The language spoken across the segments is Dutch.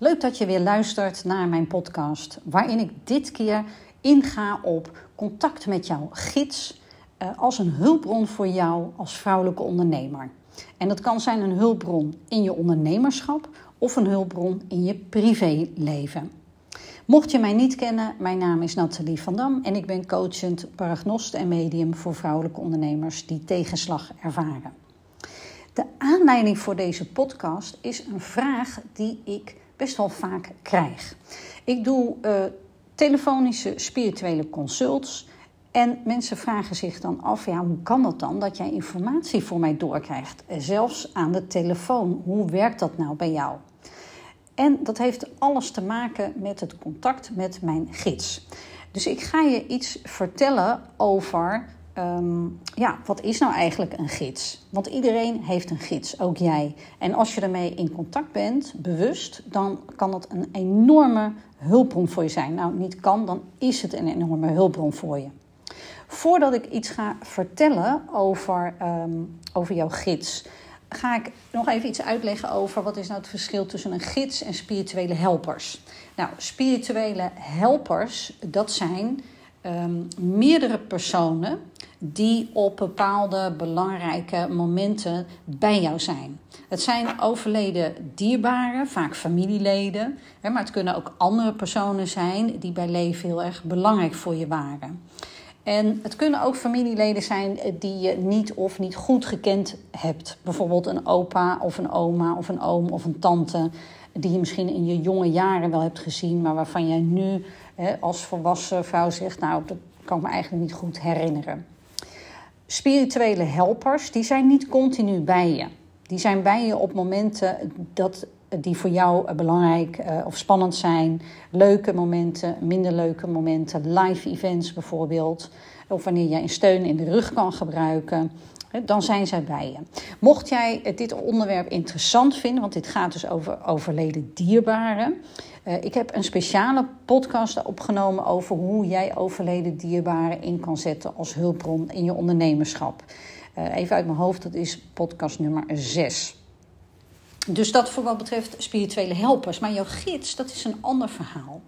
Leuk dat je weer luistert naar mijn podcast, waarin ik dit keer inga op contact met jouw gids uh, als een hulpbron voor jou als vrouwelijke ondernemer. En dat kan zijn een hulpbron in je ondernemerschap of een hulpbron in je privéleven. Mocht je mij niet kennen, mijn naam is Nathalie van Dam en ik ben coachend paragnost en medium voor vrouwelijke ondernemers die tegenslag ervaren. De aanleiding voor deze podcast is een vraag die ik best wel vaak krijg. Ik doe uh, telefonische spirituele consults. En mensen vragen zich dan af, ja, hoe kan dat dan dat jij informatie voor mij doorkrijgt? Zelfs aan de telefoon. Hoe werkt dat nou bij jou? En dat heeft alles te maken met het contact met mijn gids. Dus ik ga je iets vertellen over Ehm, ja, wat is nou eigenlijk een gids? Want iedereen heeft een gids, ook jij. En als je ermee in contact bent, bewust, dan kan dat een enorme hulpbron voor je zijn. Nou, niet kan, dan is het een enorme hulpbron voor je. Voordat ik iets ga vertellen over, ehm, over jouw gids, ga ik nog even iets uitleggen over wat is nou het verschil tussen een gids en spirituele helpers. Nou, spirituele helpers, dat zijn um, meerdere personen die op bepaalde belangrijke momenten bij jou zijn. Het zijn overleden dierbaren, vaak familieleden, maar het kunnen ook andere personen zijn die bij leven heel erg belangrijk voor je waren. En het kunnen ook familieleden zijn die je niet of niet goed gekend hebt. Bijvoorbeeld een opa of een oma of een oom of een tante. Die je misschien in je jonge jaren wel hebt gezien, maar waarvan jij nu als volwassen vrouw zegt: Nou, dat kan ik me eigenlijk niet goed herinneren. Spirituele helpers, die zijn niet continu bij je. Die zijn bij je op momenten dat die voor jou belangrijk uh, of spannend zijn. Leuke momenten, minder leuke momenten, live events bijvoorbeeld. Of wanneer jij een steun in de rug kan gebruiken dan zijn zij bij je. Mocht jij dit onderwerp interessant vinden, want dit gaat dus over overleden dierbaren. Uh, ik heb een speciale podcast opgenomen over hoe jij overleden dierbaren in kan zetten als hulpbron in je ondernemerschap. Uh, even uit mijn hoofd, dat is podcast nummer 6. Dus dat voor wat betreft spirituele helpers. Maar jouw gids, dat is een ander verhaal.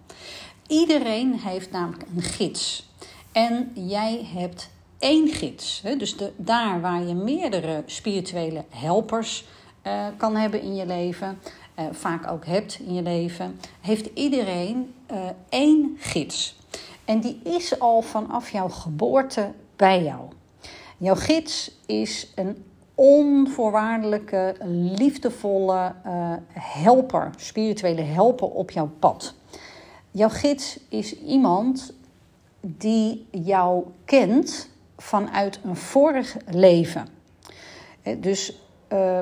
Iedereen heeft namelijk een gids. En jij hebt één gids. Dus de, daar waar je meerdere spirituele helpers uh, kan hebben in je leven, uh, vaak ook hebt in je leven, heeft iedereen uh, één gids. En die is al vanaf jouw geboorte bij jou. Jouw gids is een onvoorwaardelijke, liefdevolle helper, spirituele helper op jouw pad. Jouw gids is iemand die jou kent vanuit een vorig leven. Dus uh,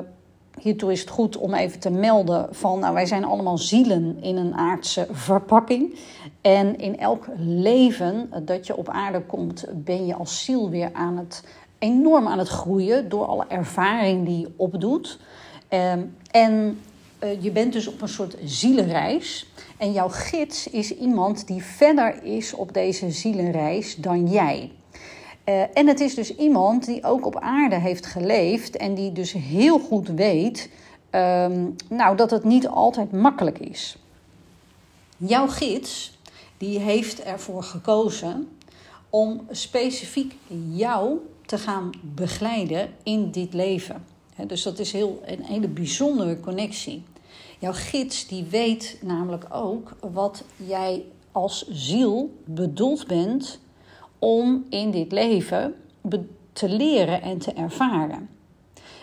hiertoe is het goed om even te melden van, nou, wij zijn allemaal zielen in een aardse verpakking. En in elk leven dat je op aarde komt, ben je als ziel weer aan het, enorm aan het groeien door alle ervaring die je opdoet. Ehm, en uh, je bent dus op een soort zielenreis. En jouw gids is iemand die verder is op deze zielenreis dan jij. Uh, en het is dus iemand die ook op aarde heeft geleefd en die dus heel goed weet um, nou, dat het niet altijd makkelijk is. Jouw gids die heeft ervoor gekozen om specifiek jou te gaan begeleiden in dit leven. dus dat is heel, een hele bijzondere connectie. Jouw gids die weet namelijk ook wat jij als ziel bedoeld bent om in dit leven te leren en te ervaren.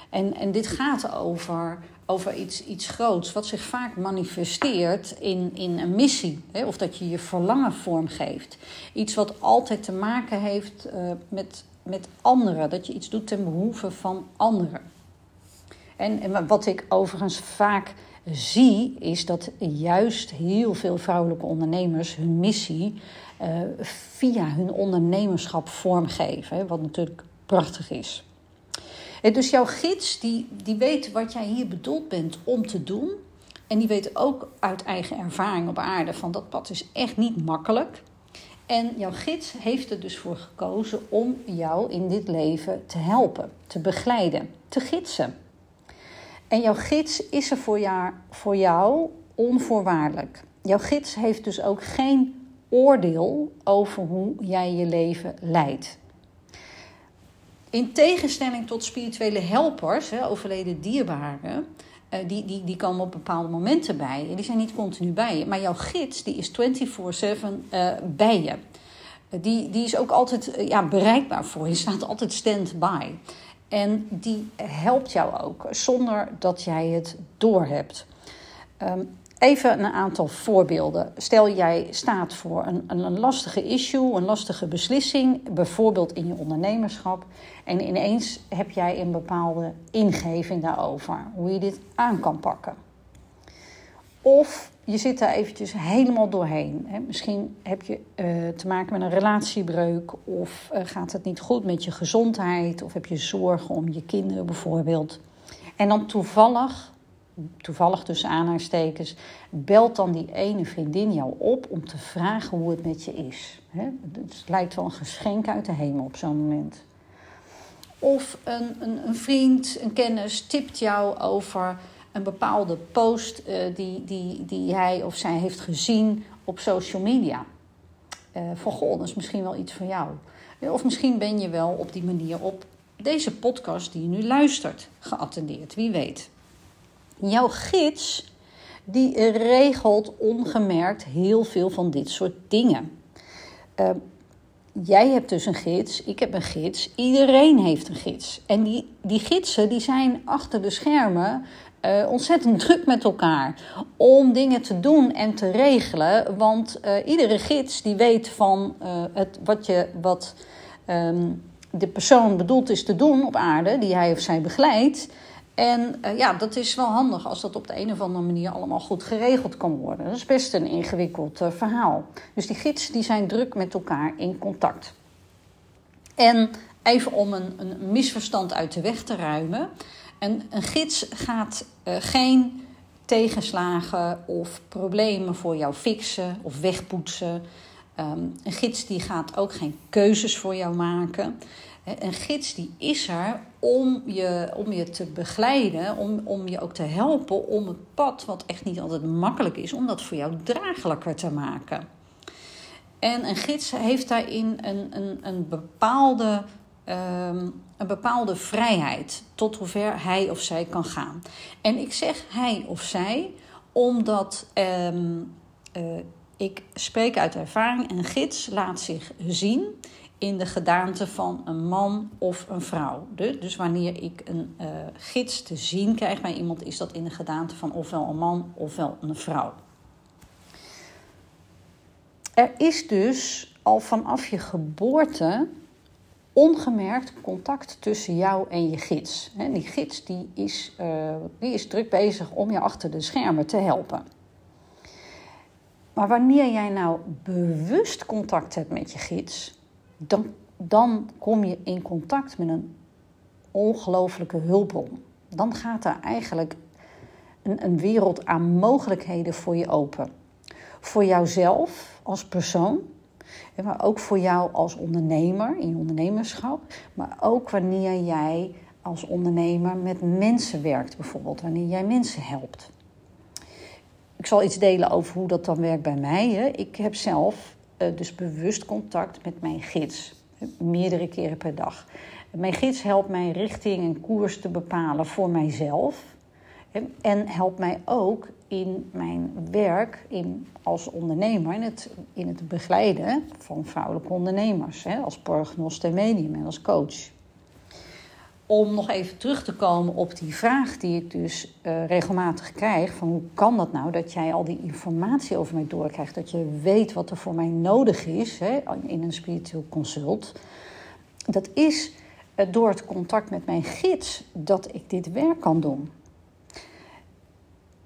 En, en dit gaat over, over iets, iets groots, wat zich vaak manifesteert in, in een missie. Hè? Of dat je je verlangen vormgeeft. Iets wat altijd te maken heeft uh, met, met anderen. Dat je iets doet ten behoeve van anderen. En, en wat ik overigens vaak zie, is dat juist heel veel vrouwelijke ondernemers hun missie via hun ondernemerschap vormgeven. Wat natuurlijk prachtig is. En dus jouw gids die, die weet wat jij hier bedoeld bent om te doen. En die weet ook uit eigen ervaring op aarde van dat pad is echt niet makkelijk. En jouw gids heeft er dus voor gekozen om jou in dit leven te helpen, te begeleiden, te gidsen. En jouw gids is er voor jou, voor jou onvoorwaardelijk. Jouw gids heeft dus ook geen oordeel over hoe jij je leven leidt. In tegenstelling tot spirituele helpers, overleden dierbaren, uh, die, die, die komen op bepaalde momenten bij je. Die zijn niet continu bij je. Maar jouw gids die is 24-7 uh, bij je. Die, die is ook altijd ja, bereikbaar voor je. staat altijd stand-by. En die helpt jou ook zonder dat jij het doorhebt. Um, Even een aantal voorbeelden. Stel jij staat voor een, een, een, lastige issue, een lastige beslissing, bijvoorbeeld in je ondernemerschap. En ineens heb jij een bepaalde ingeving daarover, hoe je dit aan kan pakken. Of je zit daar eventjes helemaal doorheen. Misschien heb je uh, te maken met een relatiebreuk, of uh, gaat het niet goed met je gezondheid, of heb je zorgen om je kinderen bijvoorbeeld. En dan toevallig toevallig tussen aanhalingstekens, belt dan die ene vriendin jou op om te vragen hoe het met je is. Het lijkt wel een geschenk uit de hemel op zo'n moment. Of een, een, een, vriend, een kennis tipt jou over een bepaalde post uh, die, die, die hij of zij heeft gezien op social media. Uh, van goh, dat is misschien wel iets voor jou. Of misschien ben je wel op die manier op deze podcast die je nu luistert geattendeerd. Wie weet. Jouw gids die regelt ongemerkt heel veel van dit soort dingen. Uh, jij hebt dus een gids, ik heb een gids, iedereen heeft een gids. En die, die gidsen die zijn achter de schermen uh, ontzettend druk met elkaar om dingen te doen en te regelen. Want uh, iedere gids die weet van het, wat, je, wat um, de persoon bedoeld is te doen op aarde, die hij of zij begeleidt. En uh, ja, dat is wel handig als dat op de een of andere manier allemaal goed geregeld kan worden. Dat is best een ingewikkeld uh, verhaal. Dus die gidsen die zijn druk met elkaar in contact. En even om een, een misverstand uit de weg te ruimen. Een, gids gaat uh, geen tegenslagen of problemen voor jou fixen of wegpoetsen. Um, een gids die gaat ook geen keuzes voor jou maken. Een gids die is er om je, om je te begeleiden, om, om je ook te helpen om het pad, wat echt niet altijd makkelijk is, om dat voor jou draaglijker te maken. En een gids heeft daarin een, een, een, bepaalde, um, een bepaalde vrijheid tot hoever hij of zij kan gaan. En ik zeg hij of zij omdat um, uh, ik spreek uit ervaring, een gids laat zich zien in de gedaante van een man of een vrouw. Dus wanneer ik een uh, gids te zien krijg bij iemand, is dat in de gedaante van ofwel een man ofwel een vrouw. Er is dus al vanaf je geboorte ongemerkt contact tussen jou en je gids. En die gids die is, uh, die is druk bezig om je achter de schermen te helpen. Maar wanneer jij nou bewust contact hebt met je gids, dan, dan kom je in contact met een ongelofelijke hulpbron. Dan gaat er eigenlijk een, een wereld aan mogelijkheden voor je open. Voor jouzelf als persoon, maar ook voor jou als ondernemer in je ondernemerschap, maar ook wanneer jij als ondernemer met mensen werkt, bijvoorbeeld wanneer jij mensen helpt. Ik zal iets delen over hoe dat dan werkt bij mij. Ik heb zelf dus bewust contact met mijn gids. Meerdere keren per dag. Mijn gids helpt mij richting en koers te bepalen voor mijzelf. En helpt mij ook in mijn werk in, als ondernemer, in het, in het begeleiden van vrouwelijke ondernemers. Hè, als prognoste medium en als coach om nog even terug te komen op die vraag die ik dus uh, regelmatig krijg: van hoe kan dat nou dat jij al die informatie over mij doorkrijgt, dat je weet wat er voor mij nodig is hè, in een spiritueel consult. Dat is uh, door het contact met mijn gids dat ik dit werk kan doen.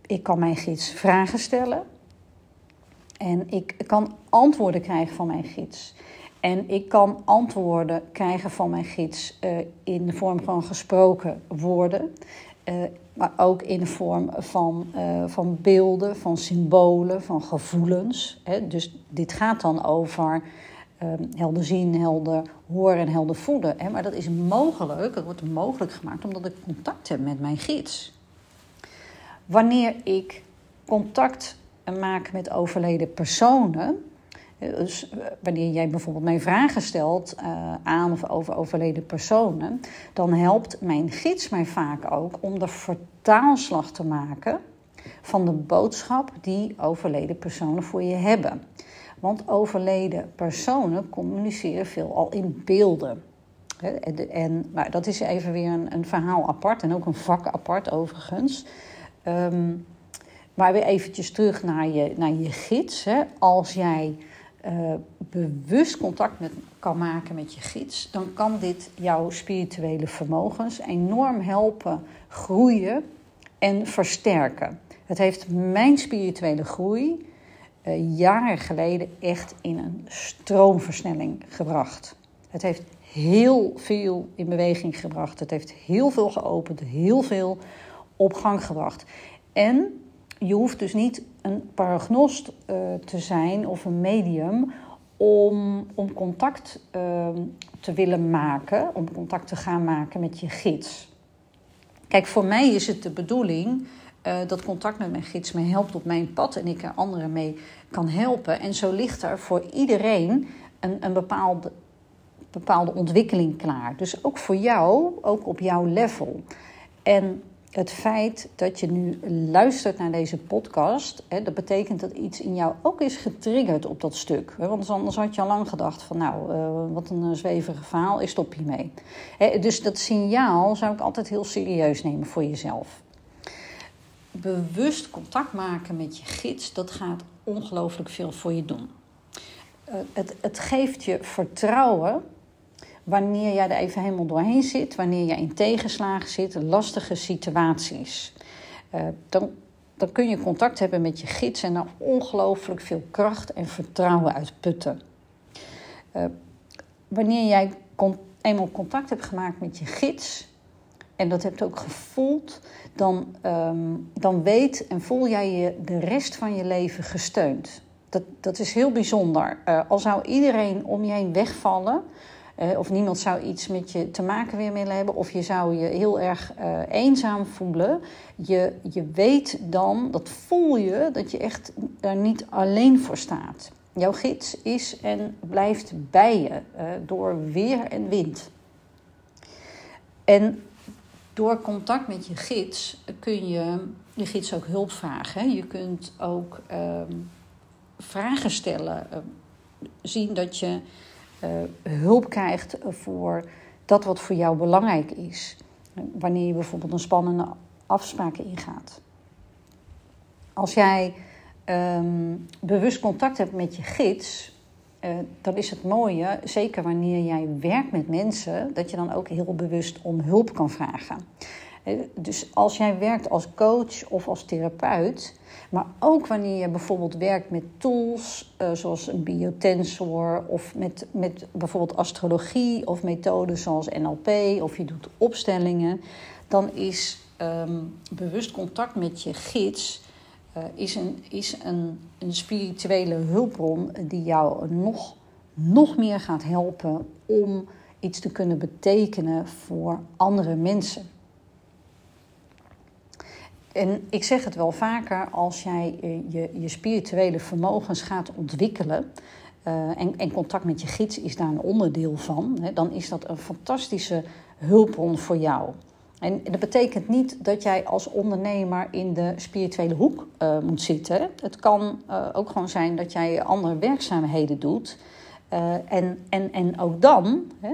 Ik kan mijn gids vragen stellen en ik kan antwoorden krijgen van mijn gids. En ik kan antwoorden krijgen van mijn gids uh, in de vorm van gesproken woorden, uh, maar ook in de vorm van, uh, van beelden, van symbolen, van gevoelens. Hè. Dus dit gaat dan over helder zien, helder horen en helder voelen. Hè. Maar dat is mogelijk, het wordt mogelijk gemaakt omdat ik contact heb met mijn gids. Wanneer ik contact maken met overleden personen. Dus wanneer jij bijvoorbeeld mij vragen stelt uh, aan of over overleden personen, dan helpt mijn gids mij vaak ook om de vertaalslag te maken van de boodschap die overleden personen voor je hebben. Want overleden personen communiceren veelal in beelden. En, maar dat is even weer een, een, verhaal apart en ook een vak apart overigens. Um, maar weer eventjes terug naar je, naar je gids. Hè. Als jij uh, bewust contact met, kan maken met je gids, dan kan dit jouw spirituele vermogens enorm helpen groeien en versterken. Het heeft mijn spirituele groei uh, jaren geleden echt in een stroomversnelling gebracht. Het heeft heel veel in beweging gebracht. Het heeft heel veel geopend, heel veel op gang gebracht. En je hoeft dus niet een paragnost uh, te zijn of een medium om, om contact uh, te willen maken, om contact te gaan maken met je gids. Kijk, voor mij is het de bedoeling uh, dat contact met mijn gids me helpt op mijn pad en ik er anderen mee kan helpen. En zo ligt er voor iedereen een, een bepaalde, bepaalde ontwikkeling klaar. Dus ook voor jou, ook op jouw level. En het feit dat je nu luistert naar deze podcast, hè, dat betekent dat iets in jou ook is getriggerd op dat stuk. Want anders had je al lang gedacht van nou, uh, wat een zweverige verhaal, is stop hiermee. Hè, dus dat signaal zou ik altijd heel serieus nemen voor jezelf. Bewust contact maken met je gids, dat gaat ongelooflijk veel voor je doen. Uh, het, het geeft je vertrouwen wanneer jij er even helemaal doorheen zit, wanneer jij in tegenslagen zit, lastige situaties. Uh, dan, dan kun je contact hebben met je gids en er ongelooflijk veel kracht en vertrouwen uit putten. Uh, wanneer jij eenmaal contact hebt gemaakt met je gids en dat hebt ook gevoeld, dan, um, dan weet en voel jij je de rest van je leven gesteund. Dat, dat is heel bijzonder. Uh, al zou iedereen om je heen wegvallen, of niemand zou iets met je te maken weer willen hebben. Of je zou je heel erg uh, eenzaam voelen. Je, je weet dan, dat voel je, dat je echt daar niet alleen voor staat. Jouw gids is en blijft bij je uh, door weer en wind. En door contact met je gids kun je je gids ook hulp vragen. Je kunt ook ehm, vragen stellen. zien dat je hulp krijgt voor dat wat voor jou belangrijk is. Wanneer je bijvoorbeeld een spannende afspraak ingaat. Als jij um, bewust contact hebt met je gids, uh, dan is het mooie, zeker wanneer jij werkt met mensen, dat je dan ook heel bewust om hulp kan vragen. Dus als jij werkt als coach of als therapeut, maar ook wanneer je bijvoorbeeld werkt met tools uh, zoals een biotensor of met, met bijvoorbeeld astrologie of methoden zoals NLP of je doet opstellingen, dan is um, bewust contact met je gids uh, is, een, is een, een spirituele hulpbron die jou nog, nog meer gaat helpen om iets te kunnen betekenen voor andere mensen. En ik zeg het wel vaker, als jij eh, je, je spirituele vermogens gaat ontwikkelen. Uh, en, en, contact met je gids is daar een onderdeel van. Hè, dan is dat een fantastische hulpbron voor jou. En dat betekent niet dat jij als ondernemer in de spirituele hoek uh, moet zitten. Het kan ook gewoon zijn dat jij andere werkzaamheden doet. en, en, en ook dan, hè,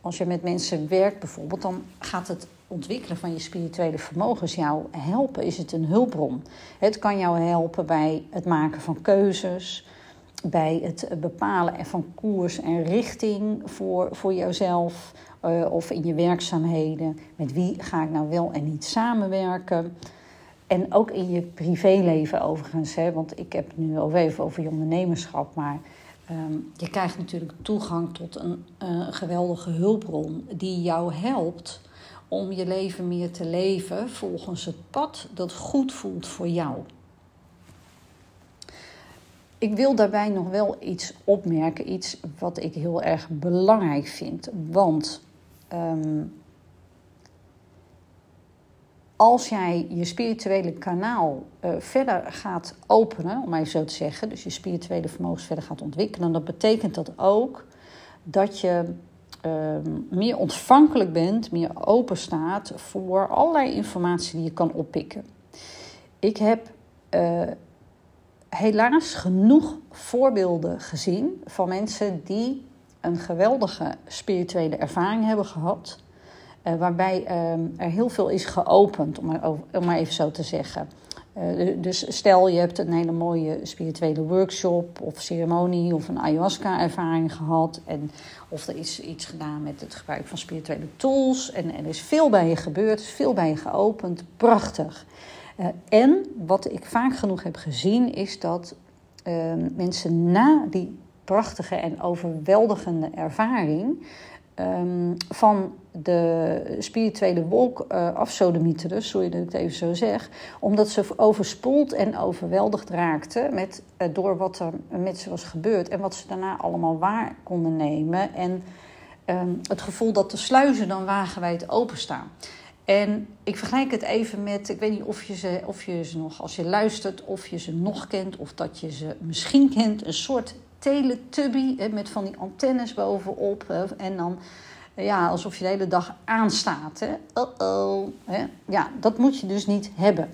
als je met mensen werkt bijvoorbeeld, dan gaat het ontwikkelen van je spirituele vermogens jou helpen, is het een hulpbron. Het kan jou helpen bij het maken van keuzes, bij het bepalen van koers en richting voor, voor jouzelf uh, of in je werkzaamheden. Met wie ga ik nou wel en niet samenwerken? En ook in je privéleven overigens, hè, want ik heb het nu al even over je ondernemerschap, maar um, je krijgt natuurlijk toegang tot een uh, geweldige hulpbron die jou helpt om je leven meer te leven volgens het pad dat goed voelt voor jou. Ik wil daarbij nog wel iets opmerken, iets wat ik heel erg belangrijk vind. Want um, als jij je spirituele kanaal uh, verder gaat openen, om even zo te zeggen, dus je spirituele vermogens verder gaat ontwikkelen, dan betekent dat ook dat je meer ontvankelijk bent, meer open staat voor allerlei informatie die je kan oppikken. Ik heb uh, helaas genoeg voorbeelden gezien van mensen die een geweldige spirituele ervaring hebben gehad uh, waarbij uh, er heel veel is geopend, om maar even zo te zeggen. Uh, dus stel je hebt een hele mooie spirituele workshop of ceremonie of een ayahuasca-ervaring gehad. En, of er is iets gedaan met het gebruik van spirituele tools. En, er is veel bij je gebeurd, veel bij je geopend. Prachtig. Uh, en wat ik vaak genoeg heb gezien is dat uh, mensen na die prachtige en overweldigende ervaring um, van de spirituele wolk uh, afsodemieten, dus, sorry dat het even zo zeg, omdat ze overspoeld en overweldigd raakten met, uh, door wat er met ze was gebeurd en wat ze daarna allemaal waar konden nemen. En um, het gevoel dat de sluizen dan wagenwijd openstaan. En ik vergelijk het even met, ik weet niet of je, ze, of je ze nog, als je luistert, of je ze nog kent, of dat je ze misschien kent, een soort teletubby hè, met van die antennes bovenop. En dan ja, alsof je de hele dag aanstaat. Hè. Hè. Ja, dat moet je dus niet hebben.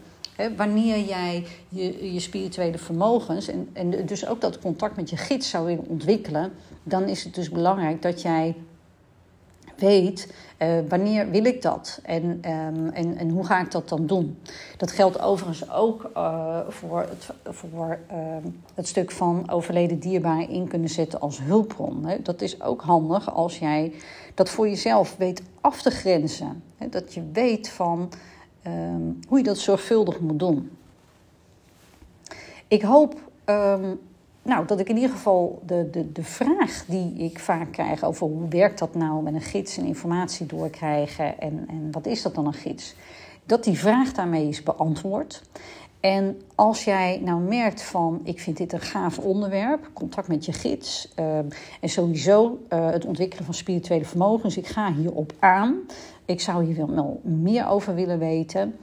Wanneer jij je, je spirituele vermogens en, en dus ook dat contact met je gids zou willen ontwikkelen, dan is het dus belangrijk dat jij weet uh, wanneer wil ik dat en, um, en, en hoe ga ik dat dan doen. Dat geldt overigens ook uh, voor, het, voor uh, het stuk van overleden dierbaren in kunnen zetten als hulpbron. Dat is ook handig als jij dat voor jezelf weet af te grenzen. Dat je weet van um, hoe je dat zorgvuldig moet doen. Ik hoop um, nou, dat ik in ieder geval de, de, de vraag die ik vaak krijg over hoe werkt dat nou met een gids en informatie doorkrijgen en, en wat is dat dan een gids, dat die vraag daarmee is beantwoord. En als jij nou merkt van, ik vind dit een gaaf onderwerp, contact met je gids uh, en sowieso uh, het ontwikkelen van spirituele vermogens, ik ga hierop aan. Ik zou hier wel meer over willen weten.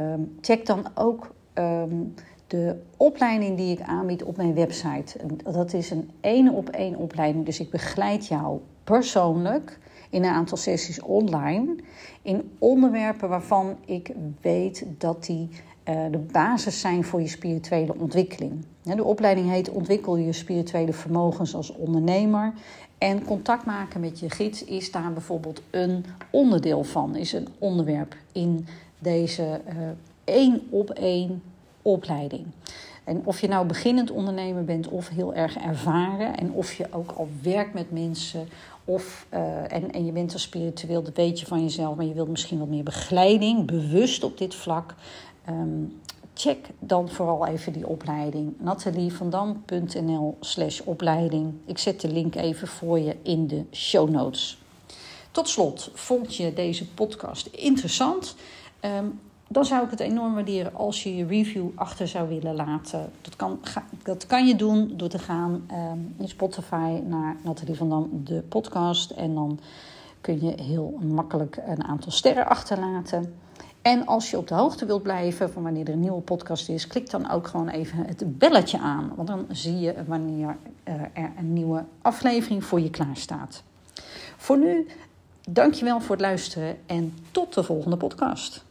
Um, check dan ook um, de opleiding die ik aanbied op mijn website. Dat is een één op één opleiding. Dus ik begeleid jou persoonlijk in een aantal sessies online. In onderwerpen waarvan ik weet dat die de basis zijn voor je spirituele ontwikkeling. De opleiding heet Ontwikkel je spirituele vermogens als ondernemer. En contact maken met je gids is daar bijvoorbeeld een onderdeel van, is een onderwerp in deze uh, één op één opleiding. En of je nou beginnend ondernemer bent of heel erg ervaren, en of je ook al werkt met mensen, of, uh, en, en je bent er spiritueel, dat weet je van jezelf, maar je wilt misschien wat meer begeleiding, bewust op dit vlak. Um, check dan vooral even die opleiding. natalievandam.nl slash opleiding. Ik zet de link even voor je in de show notes. Tot slot, vond je deze podcast interessant? Um, dan zou ik het enorm waarderen als je je review achter zou willen laten. Dat kan, dat kan je doen door te gaan in Spotify naar Nathalie van Dam, de podcast. En dan kun je heel makkelijk een aantal sterren achterlaten. En als je op de hoogte wilt blijven van wanneer er een nieuwe podcast is, klik dan ook gewoon even het belletje aan. Want dan zie je wanneer er een nieuwe aflevering voor je klaar staat. Voor nu, dankjewel voor het luisteren en tot de volgende podcast.